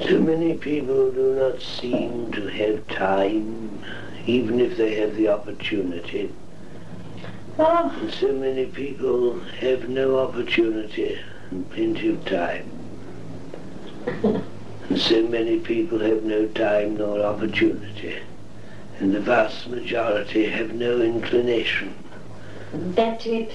Too many people do not seem to have time, even if they have the opportunity. Oh, And so many people have no opportunity and plenty of time. And so many people have no time nor opportunity. And the vast majority have no inclination. that's it.